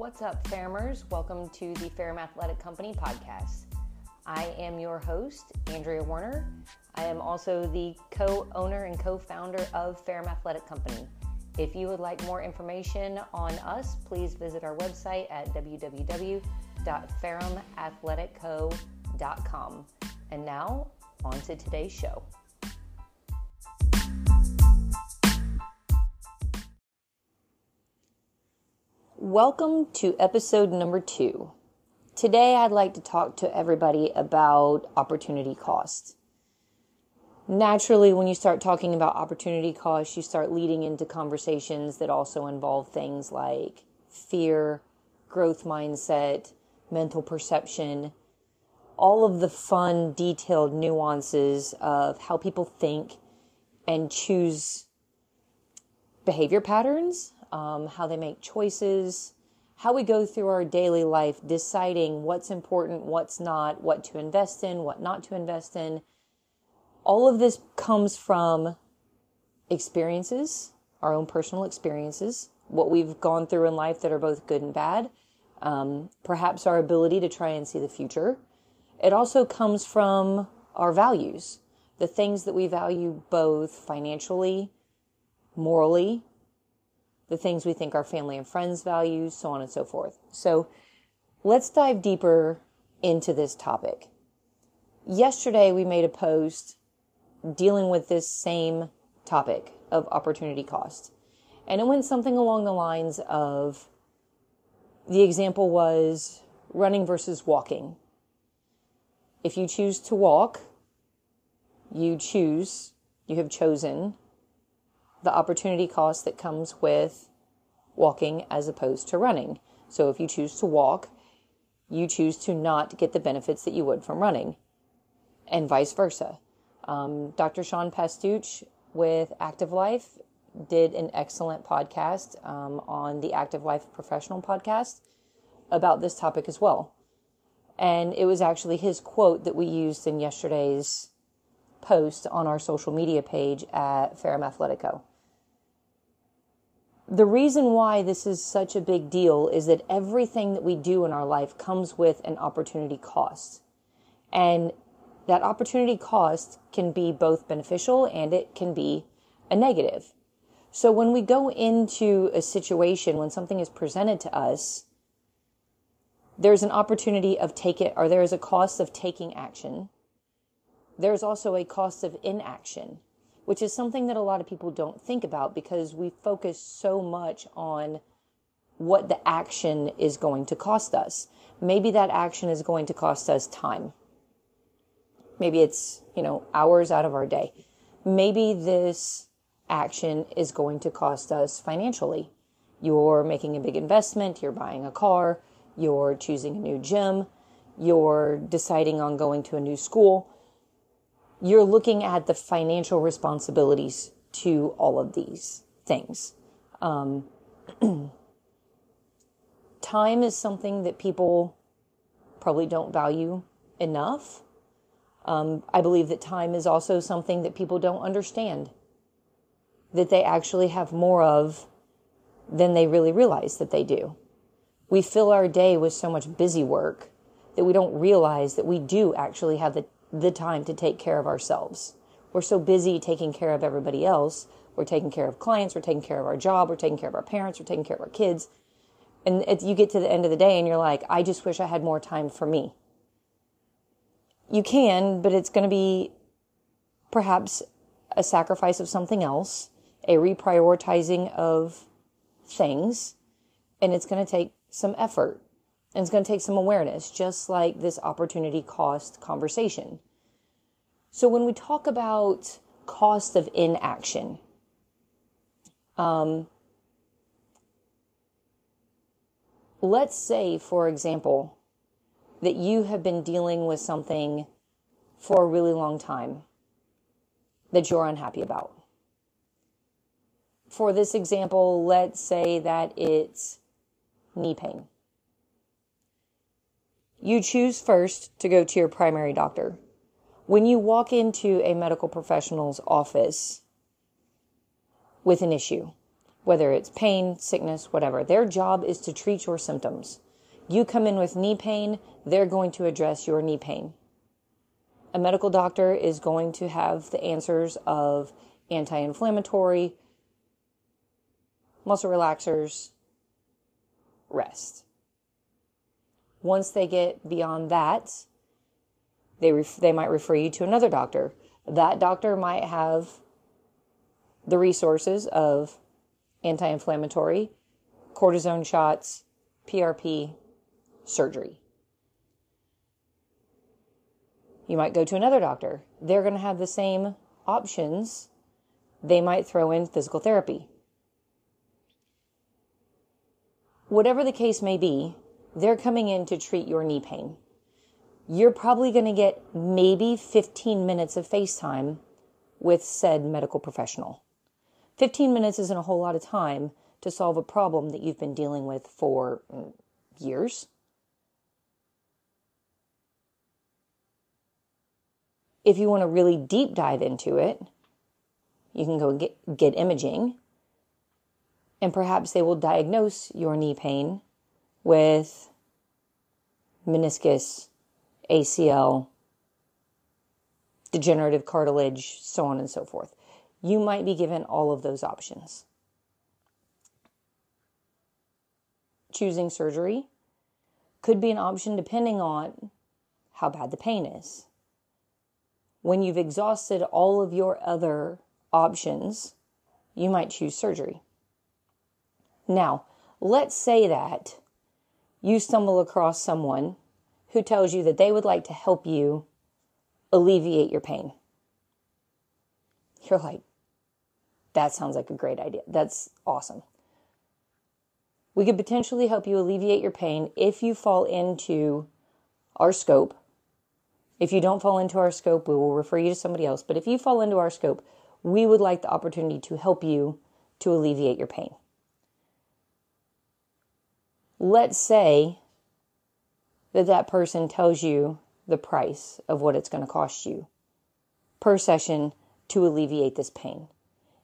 What's up, Fairmers? Welcome to the Ferrum Athletic Company podcast. I am your host, Andrea Warner. I am also the co owner and co founder of Ferrum Athletic Company. If you would like more information on us, please visit our website at www.ferrumathleticco.com. And now, on to today's show. Welcome to episode number two. Today, I'd like to talk to everybody about opportunity cost. Naturally, when you start talking about opportunity cost, you start leading into conversations that also involve things like fear, growth mindset, mental perception, all of the fun, detailed nuances of how people think and choose behavior patterns um, how they make choices, how we go through our daily life deciding what's important, what's not, what to invest in, what not to invest in. All of this comes from experiences, our own personal experiences, what we've gone through in life that are both good and bad, um, perhaps our ability to try and see the future. It also comes from our values, the things that we value both financially, morally, the things we think our family and friends value, so on and so forth. So let's dive deeper into this topic. Yesterday, we made a post dealing with this same topic of opportunity cost. And it went something along the lines of the example was running versus walking. If you choose to walk, you choose, you have chosen the opportunity cost that comes with walking as opposed to running. So if you choose to walk, you choose to not get the benefits that you would from running, and vice versa. Um, Dr. Sean Pastuch with Active Life did an excellent podcast um, on the Active Life Professional podcast about this topic as well. And it was actually his quote that we used in yesterday's post on our social media page at Ferrum Athletic Co the reason why this is such a big deal is that everything that we do in our life comes with an opportunity cost. And that opportunity cost can be both beneficial and it can be a negative. So when we go into a situation, when something is presented to us, there's an opportunity of take it, or there is a cost of taking action. There's also a cost of inaction which is something that a lot of people don't think about because we focus so much on what the action is going to cost us. Maybe that action is going to cost us time. Maybe it's, you know, hours out of our day. Maybe this action is going to cost us financially. You're making a big investment, you're buying a car, you're choosing a new gym, you're deciding on going to a new school you're looking at the financial responsibilities to all of these things. Um, time is something that people probably don't value enough. Um, I believe that time is also something that people don't understand, that they actually have more of than they really realize that they do. We fill our day with so much busy work that we don't realize that we do actually have the the time to take care of ourselves. We're so busy taking care of everybody else. We're taking care of clients, we're taking care of our job, we're taking care of our parents, we're taking care of our kids. And it, you get to the end of the day and you're like, I just wish I had more time for me. You can, but it's going to be perhaps a sacrifice of something else, a reprioritizing of things, and it's going to take some effort. And it's going to take some awareness, just like this opportunity cost conversation. So when we talk about cost of inaction, um, let's say, for example, that you have been dealing with something for a really long time that you're unhappy about. For this example, let's say that it's knee pain you choose first to go to your primary doctor. When you walk into a medical professional's office with an issue, whether it's pain, sickness, whatever. Their job is to treat your symptoms. You come in with knee pain, they're going to address your knee pain. A medical doctor is going to have the answers of anti inflammatory, muscle relaxers, rest. Once they get beyond that, they, ref- they might refer you to another doctor. That doctor might have the resources of anti inflammatory, cortisone shots, PRP, surgery. You might go to another doctor. They're going to have the same options. They might throw in physical therapy. Whatever the case may be, they're coming in to treat your knee pain. You're probably going to get maybe 15 minutes of FaceTime with said medical professional. 15 minutes isn't a whole lot of time to solve a problem that you've been dealing with for mm, years. If you want to really deep dive into it, you can go get, get imaging, and perhaps they will diagnose your knee pain with meniscus, ACL, degenerative cartilage, so on and so forth you might be given all of those options. Choosing surgery could be an option depending on how bad the pain is. When you've exhausted all of your other options, you might choose surgery. Now, let's say that you stumble across someone who tells you that they would like to help you alleviate your pain. You're like, that sounds like a great idea. That's awesome. We could potentially help you alleviate your pain if you fall into our scope. If you don't fall into our scope, we will refer you to somebody else. But if you fall into our scope, we would like the opportunity to help you to alleviate your pain. Let's say that that person tells you the price of what it's going to cost you per session to alleviate this pain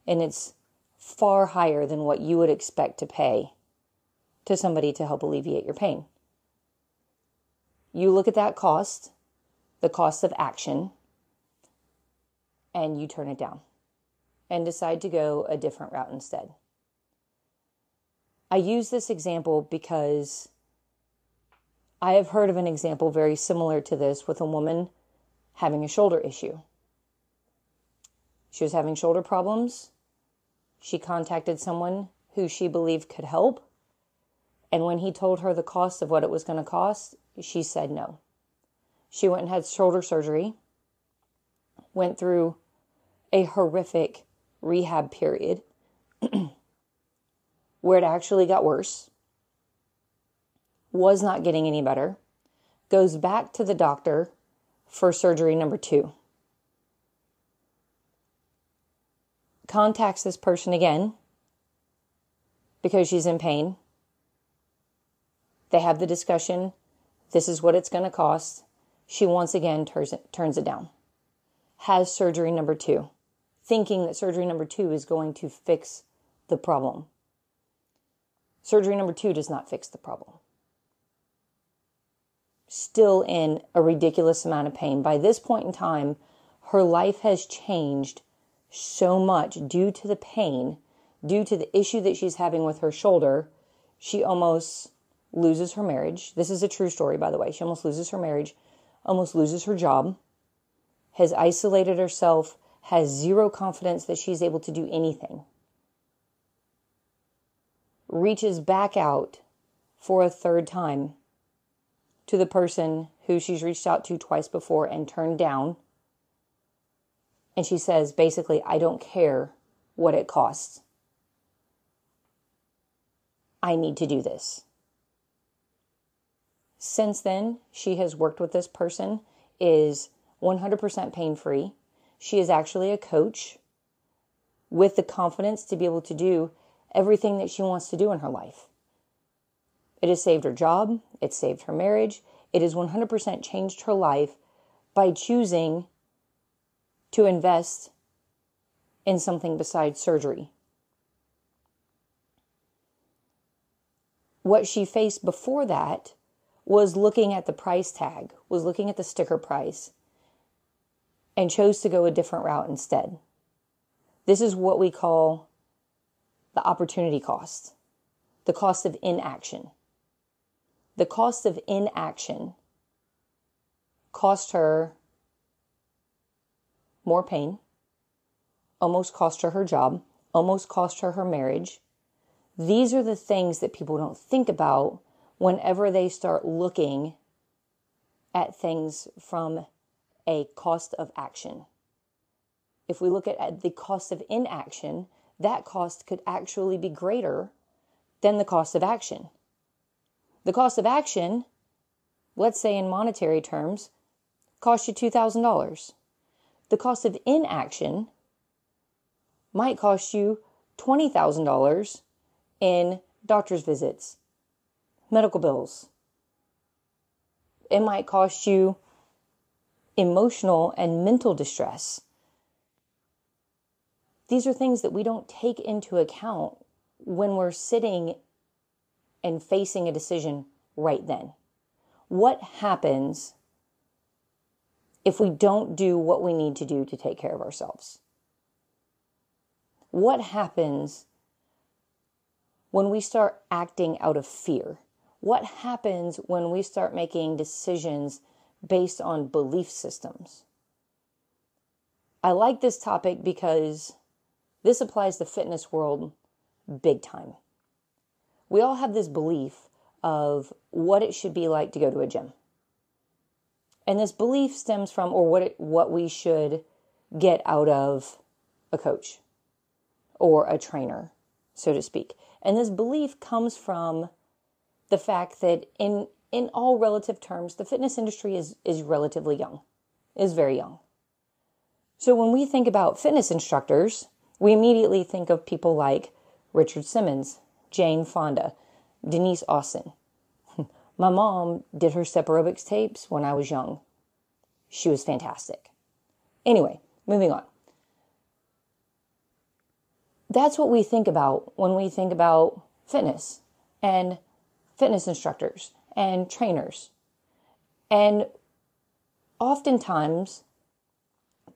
and it's far higher than what you would expect to pay to somebody to help alleviate your pain. You look at that cost, the cost of action, and you turn it down and decide to go a different route instead. I use this example because I have heard of an example very similar to this with a woman having a shoulder issue. She was having shoulder problems she contacted someone who she believed could help. And when he told her the cost of what it was going to cost, she said no. She went and had shoulder surgery, went through a horrific rehab period where it actually got worse, was not getting any better, goes back to the doctor for surgery number two. contacts this person again because she's in pain. They have the discussion. This is what it's going to cost. She once again turns it, turns it down. Has surgery number two, thinking that surgery number two is going to fix the problem. Surgery number two does not fix the problem. Still in a ridiculous amount of pain. By this point in time, her life has changed so much due to the pain, due to the issue that she's having with her shoulder, she almost loses her marriage. This is a true story, by the way. She almost loses her marriage, almost loses her job, has isolated herself, has zero confidence that she's able to do anything. Reaches back out for a third time to the person who she's reached out to twice before and turned down and she says, basically, I don't care what it costs. I need to do this. Since then, she has worked with this person, is 100% pain free. She is actually a coach with the confidence to be able to do everything that she wants to do in her life. It has saved her job, it saved her marriage, it has 100% changed her life by choosing to invest in something besides surgery. what she faced before that was looking at the price tag, was looking at the sticker price, and chose to go a different route instead. This is what we call the opportunity cost, the cost of inaction. The cost of inaction cost her more pain, almost cost her her job, almost cost her her marriage. These are the things that people don't think about whenever they start looking at things from a cost of action. If we look at the cost of inaction, that cost could actually be greater than the cost of action. The cost of action, let's say in monetary terms, cost you $2,000. The cost of inaction might cost you $20,000 in doctor's visits, medical bills. It might cost you emotional and mental distress. These are things that we don't take into account when we're sitting and facing a decision right then. What happens if we don't do what we need to do to take care of ourselves? What happens when we start acting out of fear? What happens when we start making decisions based on belief systems? I like this topic because this applies to fitness world big time. We all have this belief of what it should be like to go to a gym. And this belief stems from or what it, what we should get out of a coach or a trainer, so to speak. And this belief comes from the fact that in in all relative terms, the fitness industry is is relatively young, is very young. So when we think about fitness instructors, we immediately think of people like Richard Simmons, Jane Fonda, Denise Austin. My mom did her step aerobics tapes when I was young. She was fantastic. Anyway, moving on that's what we think about when we think about fitness and fitness instructors and trainers. And oftentimes,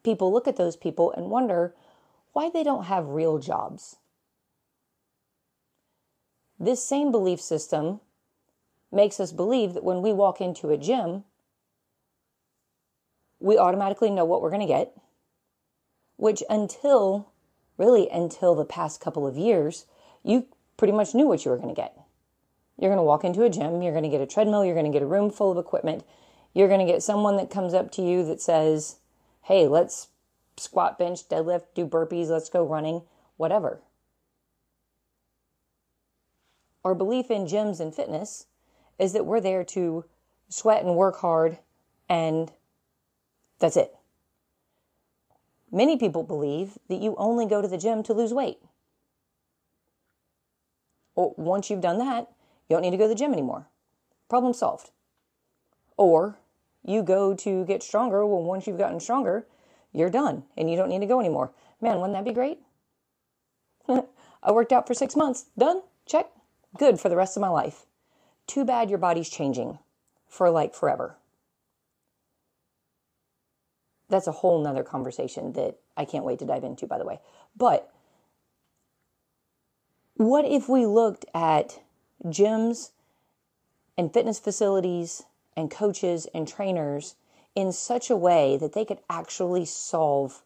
people look at those people and wonder why they don't have real jobs. This same belief system makes us believe that when we walk into a gym, we automatically know what we're going to get, which until really until the past couple of years, you pretty much knew what you were going to get. You're going to walk into a gym, you're going to get a treadmill, you're going to get a room full of equipment. You're going to get someone that comes up to you that says, Hey, let's squat, bench, deadlift, do burpees, let's go running, whatever. Our belief in gyms and fitness is that we're there to sweat and work hard, and that's it. Many people believe that you only go to the gym to lose weight. Well, once you've done that, you don't need to go to the gym anymore. Problem solved. Or you go to get stronger. Well, once you've gotten stronger, you're done and you don't need to go anymore. Man, wouldn't that be great? I worked out for six months. Done. Check. Good for the rest of my life. Too bad your body's changing for like forever that's a whole nother conversation that I can't wait to dive into, by the way. But what if we looked at gyms and fitness facilities and coaches and trainers in such a way that they could actually solve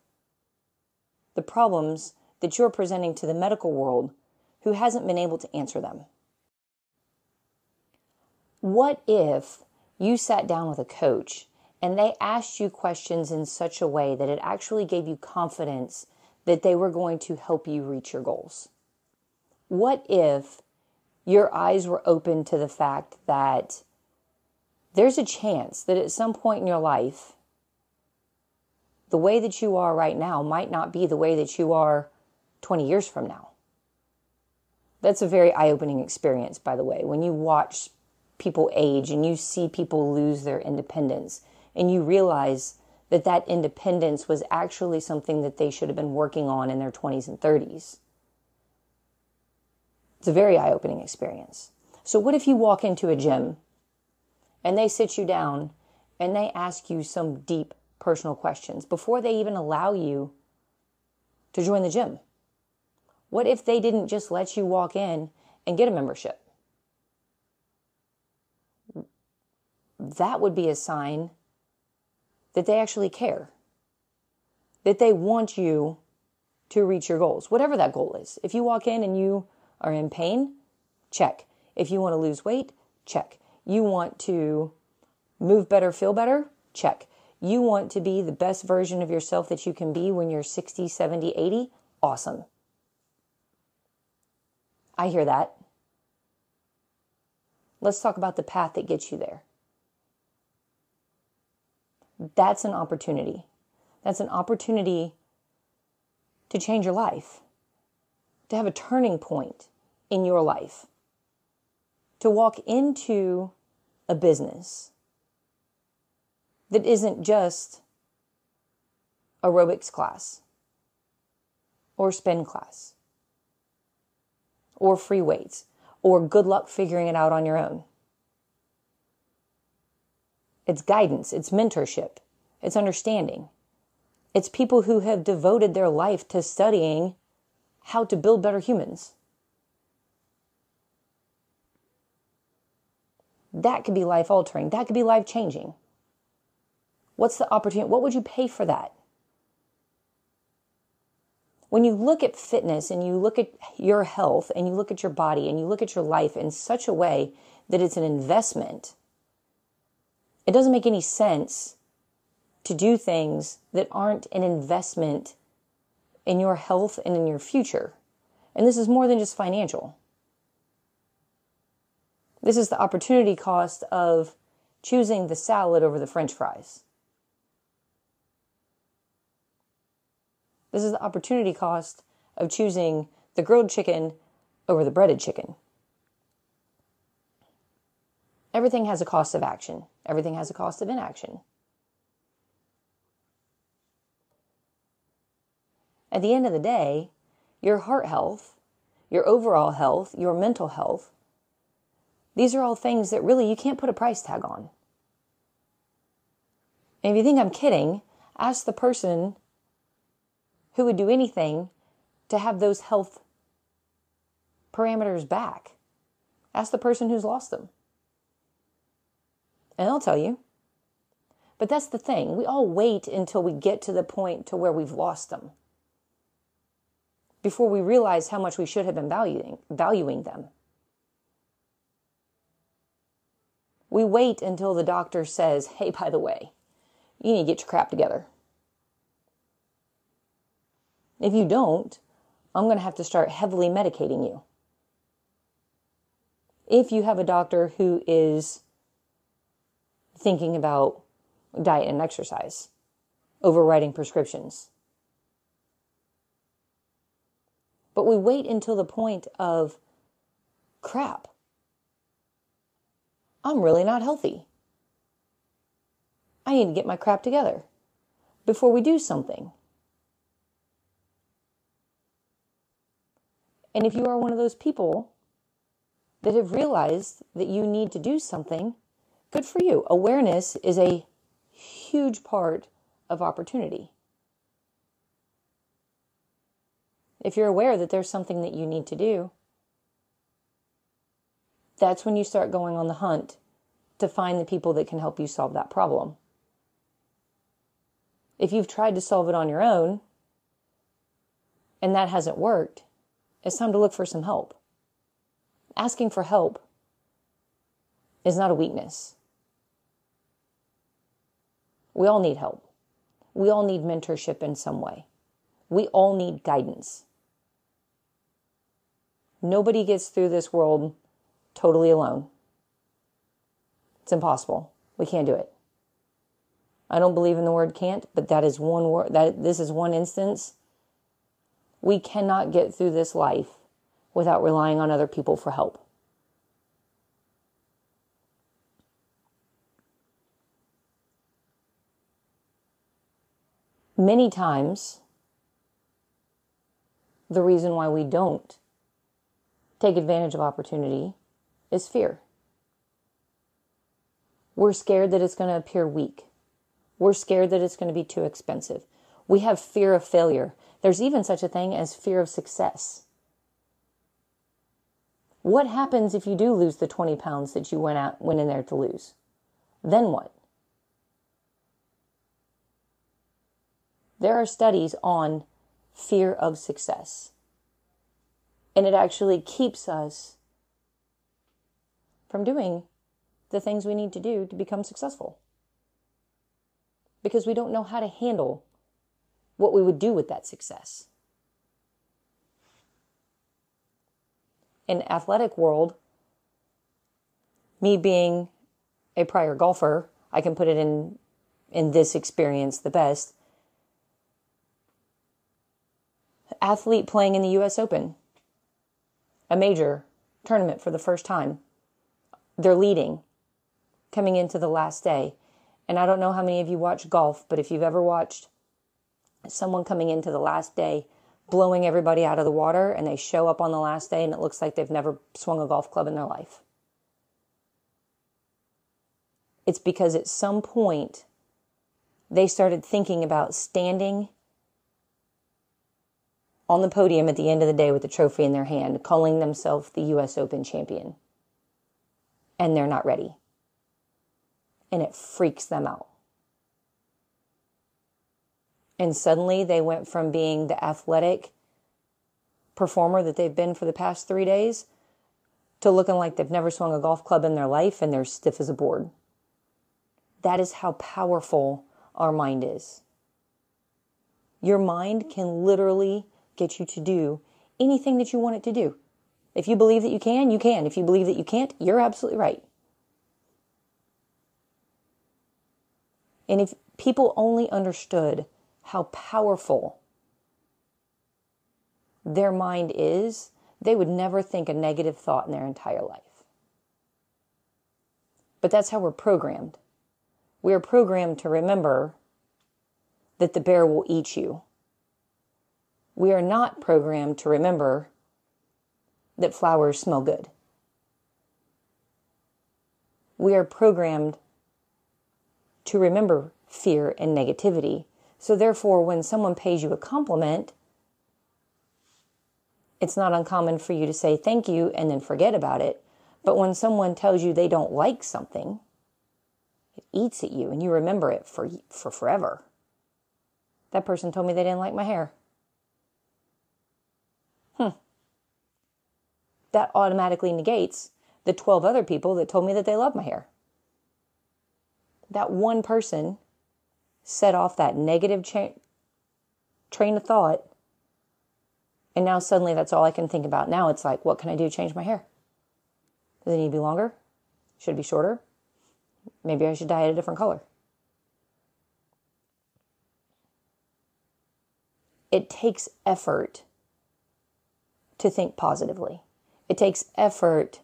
the problems that you're presenting to the medical world who hasn't been able to answer them? What if you sat down with a coach and they asked you questions in such a way that it actually gave you confidence that they were going to help you reach your goals. What if your eyes were open to the fact that there's a chance that at some point in your life, the way that you are right now might not be the way that you are 20 years from now. That's a very eye opening experience, by the way, when you watch people age and you see people lose their independence and you realize that that independence was actually something that they should have been working on in their 20s and 30s. It's a very eye opening experience. So, what if you walk into a gym and they sit you down and they ask you some deep personal questions before they even allow you to join the gym? What if they didn't just let you walk in and get a membership? That would be a sign that they actually care, that they want you to reach your goals, whatever that goal is. If you walk in and you are in pain, check. If you want to lose weight, check. You want to move better, feel better, check. You want to be the best version of yourself that you can be when you're 60, 70, 80, awesome. I hear that. Let's talk about the path that gets you there. That's an opportunity. That's an opportunity to change your life, to have a turning point in your life, to walk into a business that isn't just aerobics class or spin class or free weights or good luck figuring it out on your own. It's guidance, it's mentorship, it's understanding. It's people who have devoted their life to studying how to build better humans. That could be life altering. That could be life changing. What's the opportunity? What would you pay for that? When you look at fitness and you look at your health and you look at your body and you look at your life in such a way that it's an investment, it doesn't make any sense to do things that aren't an investment in your health and in your future. And this is more than just financial. This is the opportunity cost of choosing the salad over the french fries. This is the opportunity cost of choosing the grilled chicken over the breaded chicken. Everything has a cost of action. Everything has a cost of inaction. At the end of the day, your heart health, your overall health, your mental health, these are all things that really you can't put a price tag on. And if you think I'm kidding, ask the person who would do anything to have those health parameters back. Ask the person who's lost them. And they'll tell you. But that's the thing. We all wait until we get to the point to where we've lost them before we realize how much we should have been valuing, valuing them. We wait until the doctor says, hey, by the way, you need to get your crap together. If you don't, I'm going to have to start heavily medicating you. If you have a doctor who is thinking about diet and exercise, overwriting prescriptions, But we wait until the point of crap. I'm really not healthy. I need to get my crap together before we do something. And if you are one of those people that have realized that you need to do something, good for you. Awareness is a huge part of opportunity. if you're aware that there's something that you need to do, that's when you start going on the hunt to find the people that can help you solve that problem. If you've tried to solve it on your own and that hasn't worked, it's time to look for some help. Asking for help is not a weakness. We all need help. We all need mentorship in some way. We all need guidance. Nobody gets through this world totally alone. It's impossible. We can't do it. I don't believe in the word can't, but that is one word that this is one instance. We cannot get through this life without relying on other people for help. Many times, the reason why we don't take advantage of opportunity is fear. We're scared that it's going to appear weak. We're scared that it's going to be too expensive. We have fear of failure. There's even such a thing as fear of success. What happens if you do lose the 20 pounds that you went out went in there to lose? Then what? There are studies on fear of success. And it actually keeps us from doing the things we need to do to become successful. Because we don't know how to handle what we would do with that success. In athletic world, me being a prior golfer, I can put it in in this experience the best. Athlete playing in the US Open, a major tournament for the first time. They're leading coming into the last day. And I don't know how many of you watch golf, but if you've ever watched someone coming into the last day blowing everybody out of the water and they show up on the last day and it looks like they've never swung a golf club in their life. It's because at some point they started thinking about standing on the podium at the end of the day with a trophy in their hand, calling themselves the US Open champion. And they're not ready. And it freaks them out. And suddenly they went from being the athletic performer that they've been for the past three days to looking like they've never swung a golf club in their life and they're stiff as a board. That is how powerful our mind is. Your mind can literally get you to do anything that you want it to do. If you believe that you can, you can. If you believe that you can't, you're absolutely right. And if people only understood how powerful their mind is, they would never think a negative thought in their entire life. But that's how we're programmed. We are programmed to remember that the bear will eat you. We are not programmed to remember that flowers smell good. We are programmed to remember fear and negativity so, therefore, when someone pays you a compliment, it's not uncommon for you to say thank you and then forget about it. But when someone tells you they don't like something, it eats at you and you remember it for, for forever. That person told me they didn't like my hair. That automatically negates the 12 other people that told me that they love my hair. That one person set off that negative cha- train of thought. And now suddenly that's all I can think about. Now it's like, what can I do to change my hair? Does it need to be longer? Should it be shorter? Maybe I should dye it a different color. It takes effort to think positively. It takes effort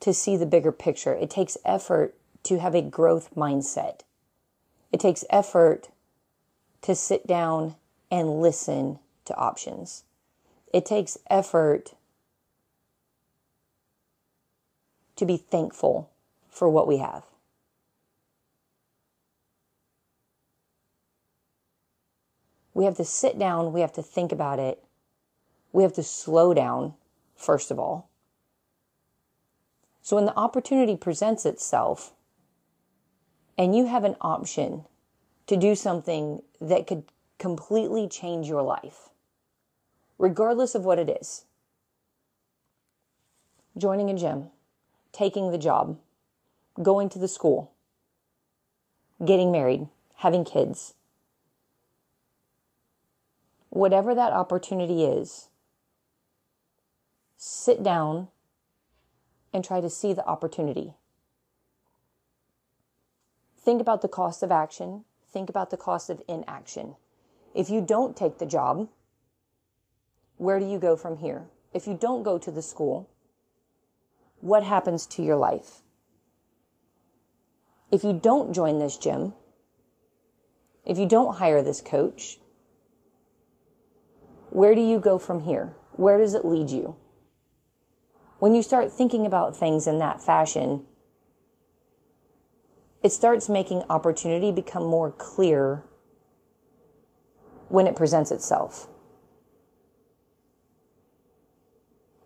to see the bigger picture. It takes effort to have a growth mindset. It takes effort to sit down and listen to options. It takes effort to be thankful for what we have. We have to sit down, we have to think about it, we have to slow down, first of all. So when the opportunity presents itself, and you have an option to do something that could completely change your life, regardless of what it is joining a gym, taking the job, going to the school, getting married, having kids. Whatever that opportunity is, sit down and try to see the opportunity. Think about the cost of action. Think about the cost of inaction. If you don't take the job, where do you go from here? If you don't go to the school, what happens to your life? If you don't join this gym, if you don't hire this coach, where do you go from here? Where does it lead you? When you start thinking about things in that fashion, it starts making opportunity become more clear when it presents itself.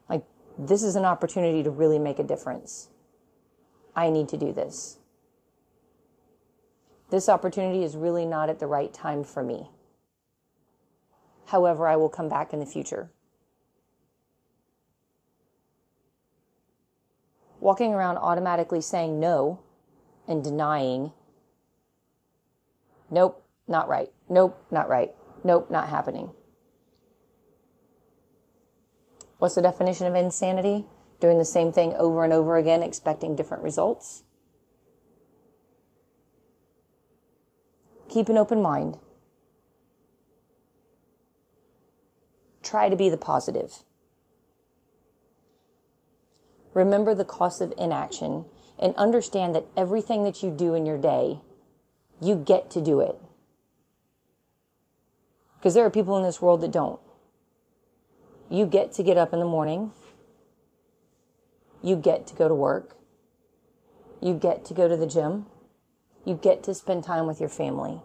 Like, this is an opportunity to really make a difference. I need to do this. This opportunity is really not at the right time for me. However, I will come back in the future. Walking around automatically saying no and denying, nope, not right. Nope, not right. Nope, not happening. What's the definition of insanity? Doing the same thing over and over again, expecting different results. Keep an open mind. Try to be the positive. Remember the cost of inaction and understand that everything that you do in your day, you get to do it. Because there are people in this world that don't. You get to get up in the morning. You get to go to work. You get to go to the gym. You get to spend time with your family.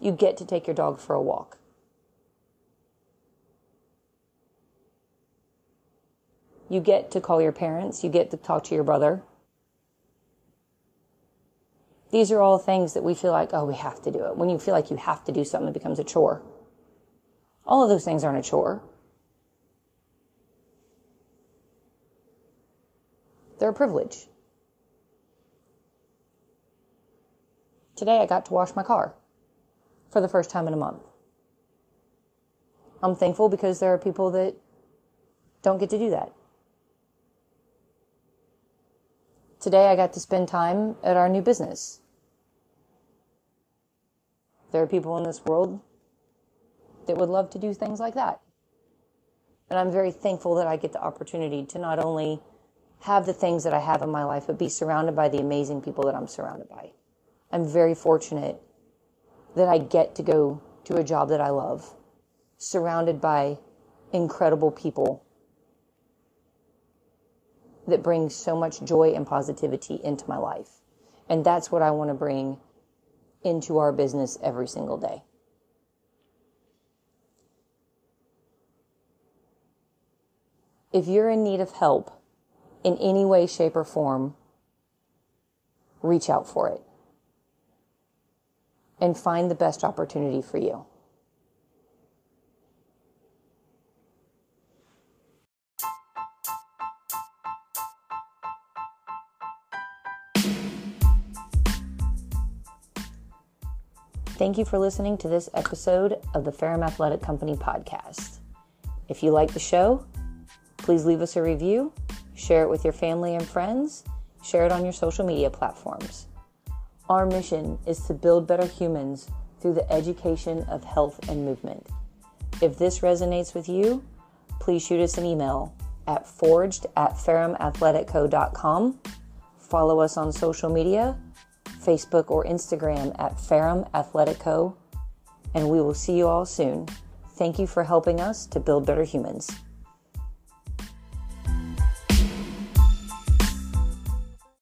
You get to take your dog for a walk. You get to call your parents. You get to talk to your brother. These are all things that we feel like, oh, we have to do it. When you feel like you have to do something, it becomes a chore. All of those things aren't a chore. They're a privilege. Today I got to wash my car for the first time in a month. I'm thankful because there are people that don't get to do that. Today I got to spend time at our new business. There are people in this world that would love to do things like that. And I'm very thankful that I get the opportunity to not only have the things that I have in my life, but be surrounded by the amazing people that I'm surrounded by. I'm very fortunate that I get to go to a job that I love, surrounded by incredible people that brings so much joy and positivity into my life. And that's what I want to bring into our business every single day. If you're in need of help in any way, shape, or form, reach out for it and find the best opportunity for you. Thank you for listening to this episode of the Ferrum Athletic Company podcast. If you like the show, please leave us a review, share it with your family and friends, share it on your social media platforms. Our mission is to build better humans through the education of health and movement. If this resonates with you, please shoot us an email at forged at ferrumathleticco.com. Follow us on social media Facebook, or Instagram at Ferrum Athletic Co. And we will see you all soon. Thank you for helping us to build better humans.